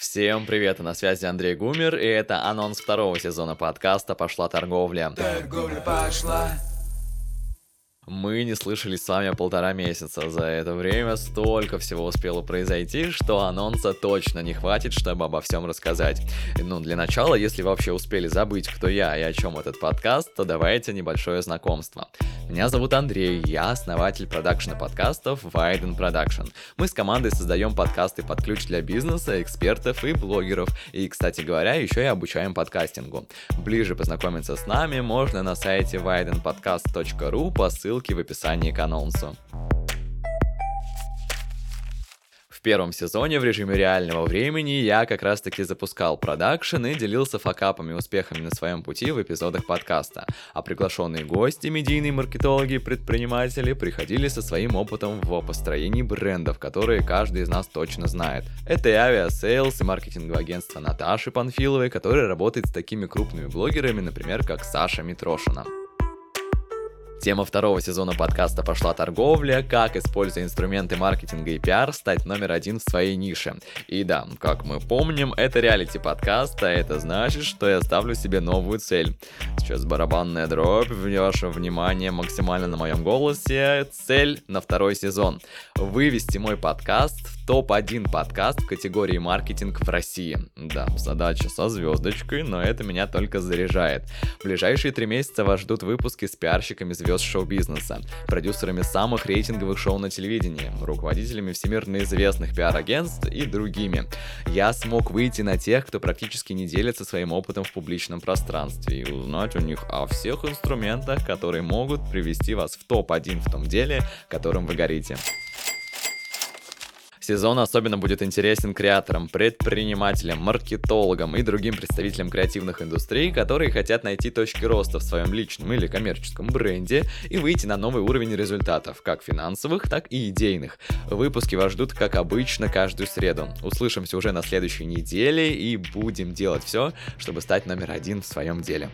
Всем привет, на связи Андрей Гумер, и это анонс второго сезона подкаста «Пошла торговля». Торговля пошла. Мы не слышались с вами полтора месяца. За это время столько всего успело произойти, что анонса точно не хватит, чтобы обо всем рассказать. Ну, для начала, если вообще успели забыть, кто я и о чем этот подкаст, то давайте небольшое знакомство. Меня зовут Андрей, я основатель продакшена подкастов Widen Production. Мы с командой создаем подкасты под ключ для бизнеса, экспертов и блогеров. И, кстати говоря, еще и обучаем подкастингу. Ближе познакомиться с нами можно на сайте widenpodcast.ru по ссылке в описании к анонсу. В первом сезоне в режиме реального времени я как раз таки запускал продакшн и делился факапами и успехами на своем пути в эпизодах подкаста. А приглашенные гости, медийные маркетологи и предприниматели приходили со своим опытом в построении брендов, которые каждый из нас точно знает. Это и Aviasales, и маркетинговое агентство Наташи Панфиловой, которая работает с такими крупными блогерами, например, как Саша Митрошина. Тема второго сезона подкаста пошла торговля, как, используя инструменты маркетинга и пиар, стать номер один в своей нише. И да, как мы помним, это реалити подкаст, а это значит, что я ставлю себе новую цель. Сейчас барабанная дробь, ваше внимание максимально на моем голосе. Цель на второй сезон. Вывести мой подкаст топ-1 подкаст в категории маркетинг в России. Да, задача со звездочкой, но это меня только заряжает. В ближайшие три месяца вас ждут выпуски с пиарщиками звезд шоу-бизнеса, продюсерами самых рейтинговых шоу на телевидении, руководителями всемирно известных пиар-агентств и другими. Я смог выйти на тех, кто практически не делится своим опытом в публичном пространстве и узнать у них о всех инструментах, которые могут привести вас в топ-1 в том деле, которым вы горите. Сезон особенно будет интересен креаторам, предпринимателям, маркетологам и другим представителям креативных индустрий, которые хотят найти точки роста в своем личном или коммерческом бренде и выйти на новый уровень результатов, как финансовых, так и идейных. Выпуски вас ждут, как обычно, каждую среду. Услышимся уже на следующей неделе и будем делать все, чтобы стать номер один в своем деле.